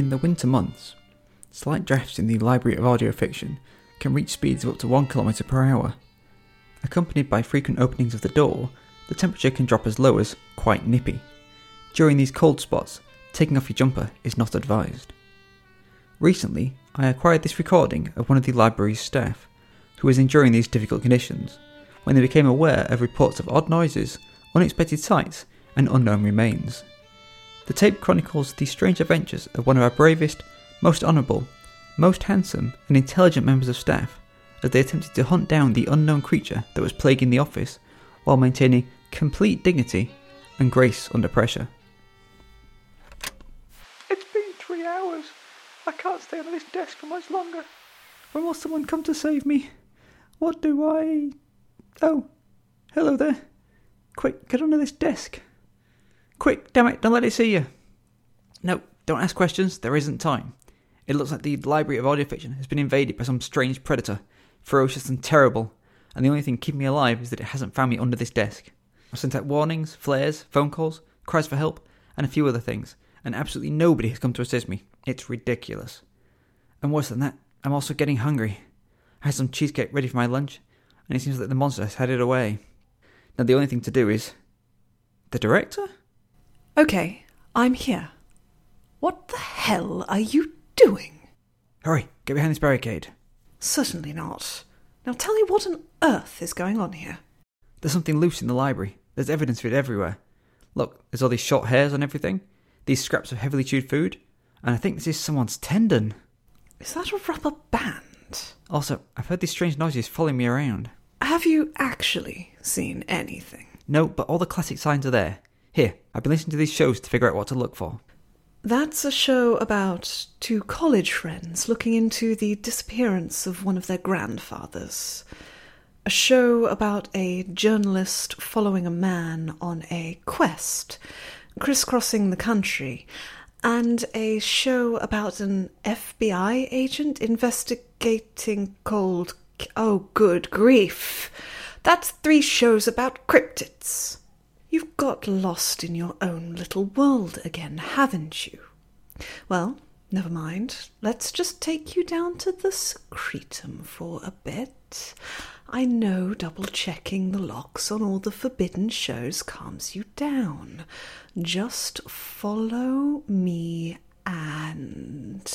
In the winter months, slight drafts in the Library of Audio Fiction can reach speeds of up to 1 km per hour. Accompanied by frequent openings of the door, the temperature can drop as low as quite nippy. During these cold spots, taking off your jumper is not advised. Recently, I acquired this recording of one of the library's staff, who was enduring these difficult conditions, when they became aware of reports of odd noises, unexpected sights, and unknown remains. The tape chronicles the strange adventures of one of our bravest, most honourable, most handsome, and intelligent members of staff as they attempted to hunt down the unknown creature that was plaguing the office while maintaining complete dignity and grace under pressure. It's been three hours. I can't stay on this desk for much longer. When will someone come to save me? What do I. Oh, hello there. Quick, get under this desk. Quick, damn it, don't let it see you. No, don't ask questions, there isn't time. It looks like the Library of Audio Fiction has been invaded by some strange predator, ferocious and terrible, and the only thing keeping me alive is that it hasn't found me under this desk. I've sent out warnings, flares, phone calls, cries for help, and a few other things, and absolutely nobody has come to assist me. It's ridiculous. And worse than that, I'm also getting hungry. I had some cheesecake ready for my lunch, and it seems that the monster has had it away. Now the only thing to do is. The director? Okay, I'm here. What the hell are you doing? Hurry, get behind this barricade. Certainly not. Now tell me what on earth is going on here. There's something loose in the library. There's evidence of it everywhere. Look, there's all these short hairs on everything, these scraps of heavily chewed food, and I think this is someone's tendon. Is that a rubber band? Also, I've heard these strange noises following me around. Have you actually seen anything? No, but all the classic signs are there. Here, I've been listening to these shows to figure out what to look for. That's a show about two college friends looking into the disappearance of one of their grandfathers. A show about a journalist following a man on a quest, crisscrossing the country, and a show about an FBI agent investigating cold. Oh, good grief! That's three shows about cryptids. You've got lost in your own little world again, haven't you? Well, never mind. Let's just take you down to the secretum for a bit. I know double checking the locks on all the forbidden shows calms you down. Just follow me and.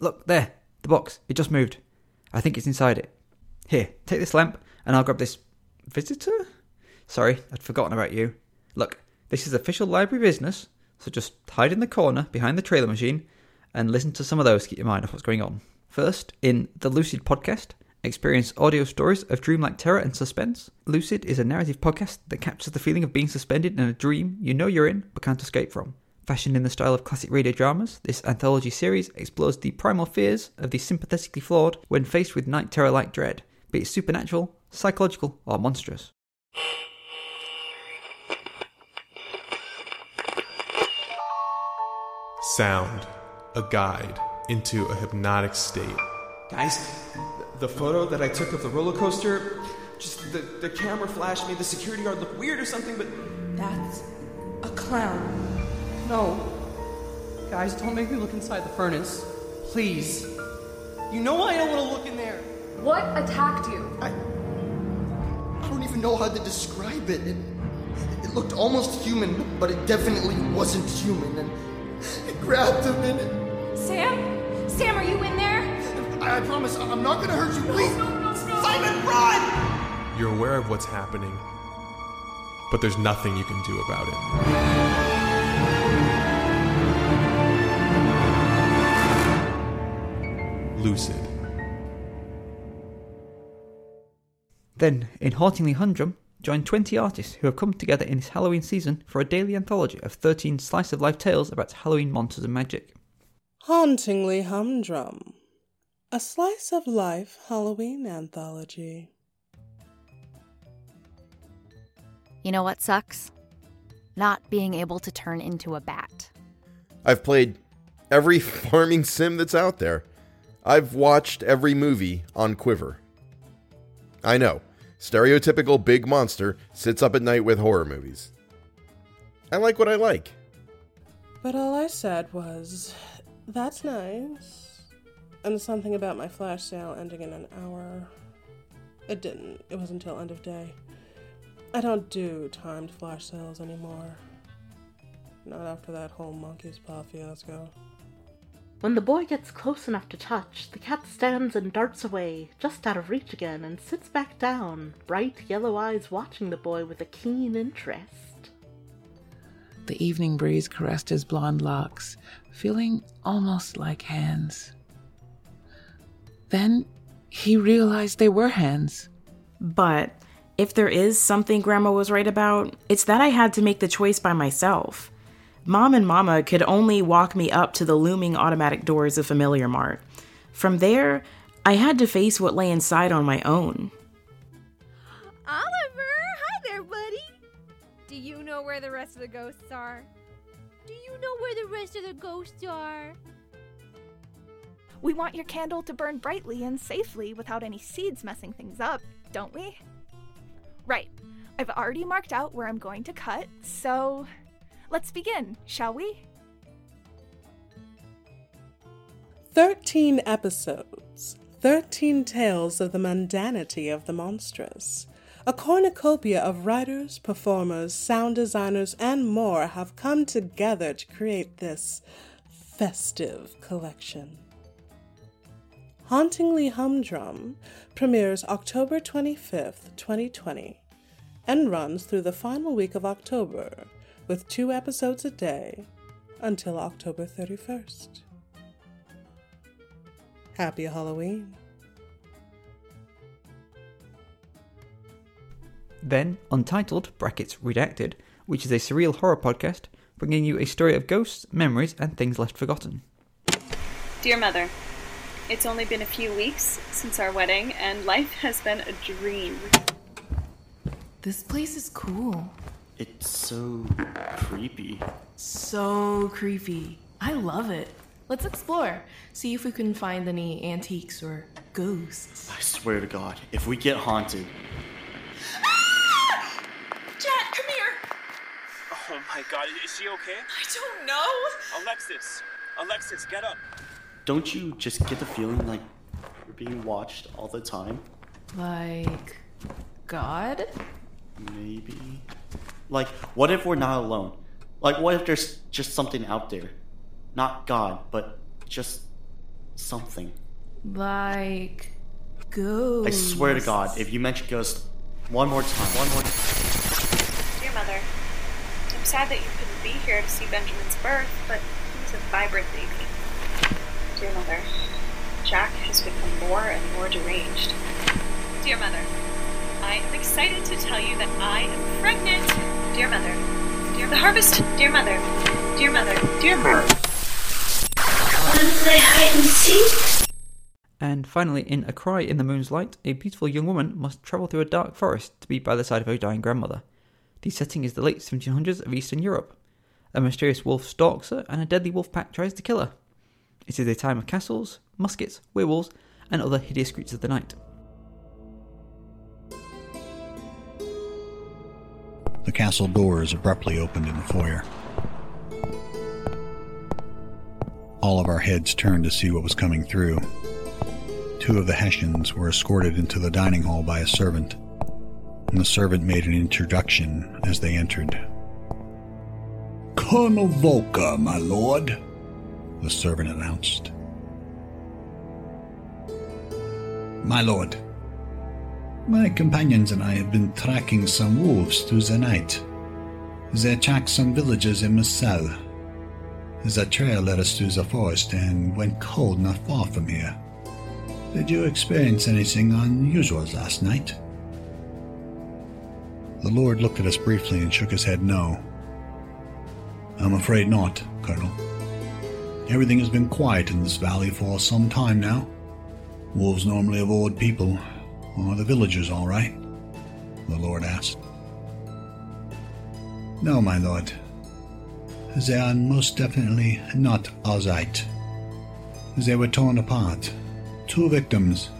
Look, there, the box. It just moved. I think it's inside it. Here, take this lamp, and I'll grab this. Visitor? Sorry, I'd forgotten about you. Look, this is official library business, so just hide in the corner behind the trailer machine and listen to some of those to keep your mind off what's going on. First, in the Lucid podcast, experience audio stories of dreamlike terror and suspense. Lucid is a narrative podcast that captures the feeling of being suspended in a dream you know you're in but can't escape from. Fashioned in the style of classic radio dramas, this anthology series explores the primal fears of the sympathetically flawed when faced with night terror like dread, be it supernatural, psychological, or monstrous. Sound, a guide into a hypnotic state. Guys, the photo that I took of the roller coaster, just the, the camera flash made the security guard look weird or something, but That's a clown. No. Guys, don't make me look inside the furnace. Please. you know I don't want to look in there. What attacked you? I, I don't even know how to describe it. it. It looked almost human, but it definitely wasn't human. And it grabbed him and it, Sam? Sam, are you in there? I, I promise I'm not gonna hurt you. Please, Simon, run! You're aware of what's happening, but there's nothing you can do about it. Lucid. Then, in Hauntingly Humdrum, join 20 artists who have come together in this Halloween season for a daily anthology of 13 slice of life tales about Halloween monsters and magic. Hauntingly Humdrum. A slice of life Halloween anthology. You know what sucks? Not being able to turn into a bat. I've played every farming sim that's out there. I've watched every movie on Quiver. I know, stereotypical big monster sits up at night with horror movies. I like what I like. But all I said was, That's nice. And something about my flash sale ending in an hour. It didn't. It was until end of day. I don't do timed flash sales anymore. Not after that whole monkey's paw fiasco. When the boy gets close enough to touch, the cat stands and darts away, just out of reach again, and sits back down, bright yellow eyes watching the boy with a keen interest. The evening breeze caressed his blond locks, feeling almost like hands. Then he realized they were hands. But if there is something Grandma was right about, it's that I had to make the choice by myself. Mom and Mama could only walk me up to the looming automatic doors of Familiar Mart. From there, I had to face what lay inside on my own. Oliver! Hi there, buddy! Do you know where the rest of the ghosts are? Do you know where the rest of the ghosts are? We want your candle to burn brightly and safely without any seeds messing things up, don't we? Right. I've already marked out where I'm going to cut, so let's begin, shall we? 13 episodes, 13 tales of the mundanity of the monstrous. A cornucopia of writers, performers, sound designers, and more have come together to create this festive collection. Hauntingly Humdrum premieres October 25th, 2020, and runs through the final week of October with two episodes a day until October 31st. Happy Halloween. Then, Untitled, brackets redacted, which is a surreal horror podcast bringing you a story of ghosts, memories, and things left forgotten. Dear Mother, it's only been a few weeks since our wedding, and life has been a dream. This place is cool. It's so creepy. So creepy. I love it. Let's explore. See if we can find any antiques or ghosts. I swear to God, if we get haunted. Ah! Jack, come here! Oh my god, is she okay? I don't know! Alexis! Alexis, get up! Don't you just get the feeling like you're being watched all the time? Like. God? Maybe. Like, what if we're not alone? Like, what if there's just something out there? Not God, but just something. Like. Ghosts. I swear to God, if you mention ghosts one more time, one more time. Dear Mother, I'm sad that you couldn't be here to see Benjamin's birth, but he was a vibrant baby. Dear Mother, Jack has become more and more deranged. Dear Mother, I am excited to tell you that I am pregnant. Dear Mother, dear the harvest. Dear Mother, dear Mother, dear Mother. Wanna play hide and seek? And finally, in A Cry in the Moon's Light, a beautiful young woman must travel through a dark forest to be by the side of her dying grandmother. The setting is the late 1700s of Eastern Europe. A mysterious wolf stalks her, and a deadly wolf pack tries to kill her. It is a time of castles, muskets, werewolves, and other hideous creatures of the night. Castle doors abruptly opened in the foyer. All of our heads turned to see what was coming through. Two of the Hessians were escorted into the dining hall by a servant, and the servant made an introduction as they entered. Colonel Volker, my lord. The servant announced. My lord, my companions and I have been tracking some wolves through the night. They attacked some villages in Marcel. The trail led us through the forest and went cold not far from here. Did you experience anything unusual last night? The Lord looked at us briefly and shook his head no. I'm afraid not, Colonel. Everything has been quiet in this valley for some time now. Wolves normally avoid people. Are the villagers all right? The Lord asked. No, my lord. They are most definitely not right. They were torn apart. Two victims,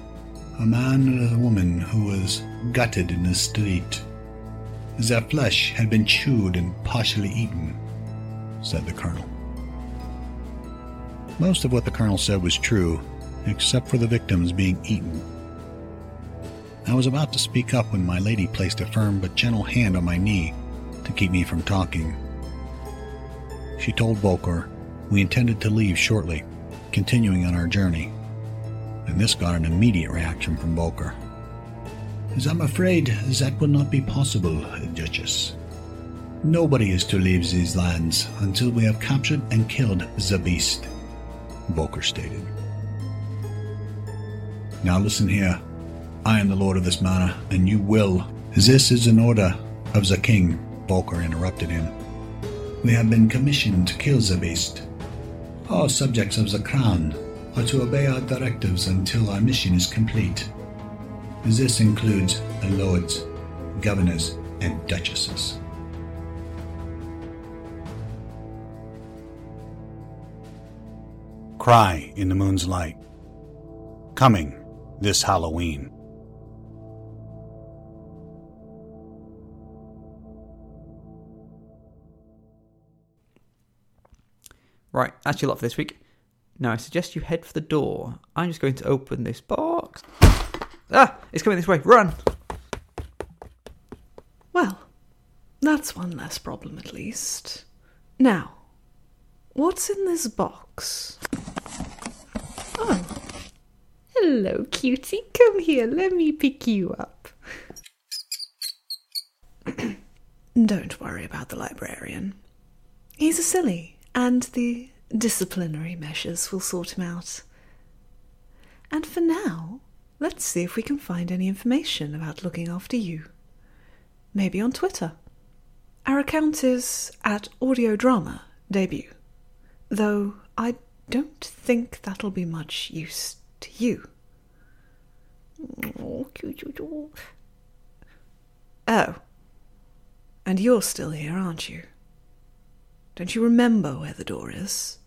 a man and a woman who was gutted in the street. Their flesh had been chewed and partially eaten, said the colonel. Most of what the colonel said was true, except for the victims being eaten. I was about to speak up when my lady placed a firm but gentle hand on my knee to keep me from talking. She told Volker we intended to leave shortly, continuing on our journey, and this got an immediate reaction from Volker. As I'm afraid that will not be possible, Duchess. Nobody is to leave these lands until we have captured and killed the beast, Volker stated. Now listen here. I am the lord of this manor, and you will. This is an order of the king, Volker interrupted him. We have been commissioned to kill the beast. All subjects of the crown are to obey our directives until our mission is complete. This includes the lords, governors, and duchesses. Cry in the moon's light. Coming this Halloween. Right, that's your lot for this week. Now I suggest you head for the door. I'm just going to open this box. Ah! It's coming this way. Run! Well, that's one less problem at least. Now, what's in this box? Oh. Hello, cutie. Come here. Let me pick you up. Don't worry about the librarian. He's a silly, and the disciplinary measures will sort him out. And for now, let's see if we can find any information about looking after you. Maybe on Twitter. Our account is at Audio Drama Debut, though I don't think that'll be much use to you. Oh, and you're still here, aren't you? Don't you remember where the door is?